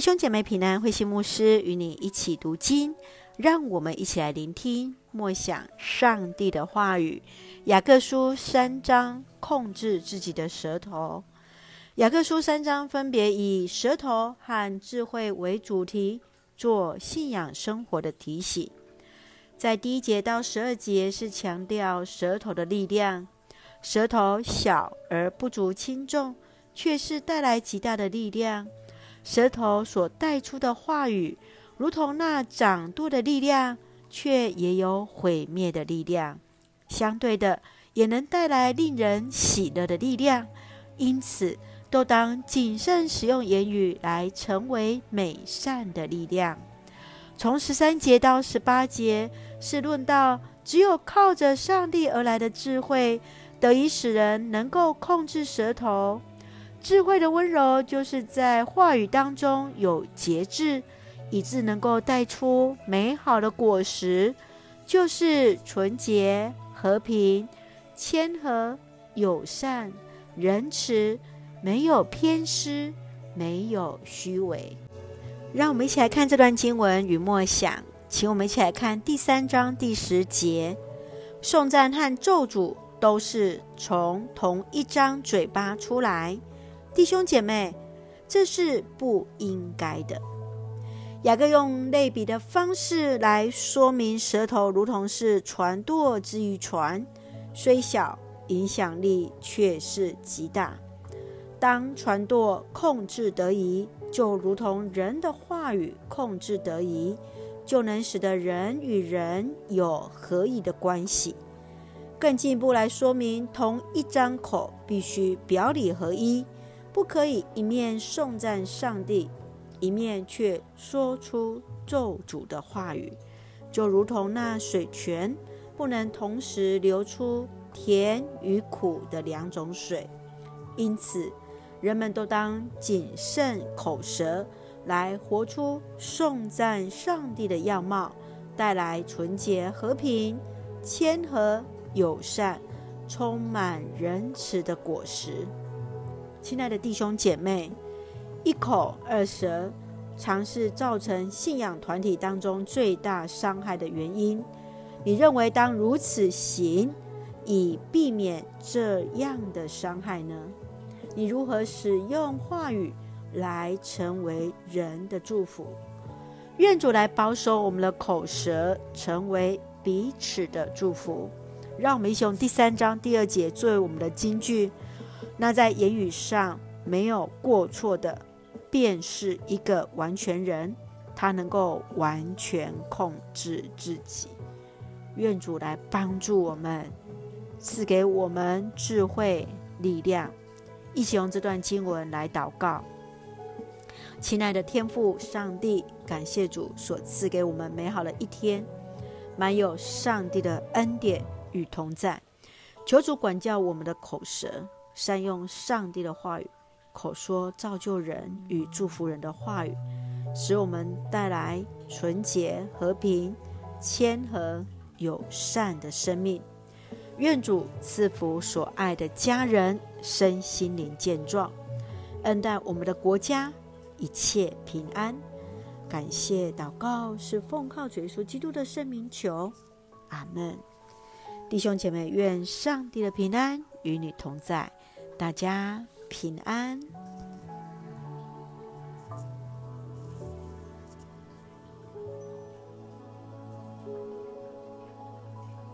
兄姐妹平安，慧心牧师与你一起读经，让我们一起来聆听默想上帝的话语。雅各书三章，控制自己的舌头。雅各书三章分别以舌头和智慧为主题，做信仰生活的提醒。在第一节到十二节是强调舌头的力量，舌头小而不足轻重，却是带来极大的力量。舌头所带出的话语，如同那掌舵的力量，却也有毁灭的力量；相对的，也能带来令人喜乐的力量。因此，都当谨慎使用言语，来成为美善的力量。从十三节到十八节，是论到只有靠着上帝而来的智慧，得以使人能够控制舌头。智慧的温柔，就是在话语当中有节制，以致能够带出美好的果实，就是纯洁、和平、谦和、友善、仁慈，没有偏私，没有虚伪。让我们一起来看这段经文与默想，请我们一起来看第三章第十节：颂赞和咒诅都是从同一张嘴巴出来。弟兄姐妹，这是不应该的。雅各用类比的方式来说明，舌头如同是船舵之于船，虽小，影响力却是极大。当船舵控制得宜，就如同人的话语控制得宜，就能使得人与人有合宜的关系。更进一步来说明，同一张口必须表里合一。不可以一面颂赞上帝，一面却说出咒诅的话语，就如同那水泉不能同时流出甜与苦的两种水。因此，人们都当谨慎口舌，来活出颂赞上帝的样貌，带来纯洁、和平、谦和、友善、充满仁慈的果实。亲爱的弟兄姐妹，一口二舌，常是造成信仰团体当中最大伤害的原因。你认为当如此行，以避免这样的伤害呢？你如何使用话语来成为人的祝福？愿主来保守我们的口舌，成为彼此的祝福。让我们一起用第三章第二节作为我们的金句。那在言语上没有过错的，便是一个完全人，他能够完全控制自己。愿主来帮助我们，赐给我们智慧力量。一起用这段经文来祷告。亲爱的天父上帝，感谢主所赐给我们美好的一天，满有上帝的恩典与同在。求主管教我们的口舌。善用上帝的话语，口说造就人与祝福人的话语，使我们带来纯洁、和平、谦和、友善的生命。愿主赐福所爱的家人身心灵健壮，恩待我们的国家一切平安。感谢祷告是奉靠主耶稣基督的圣名求，阿门。弟兄姐妹，愿上帝的平安与你同在。大家平安。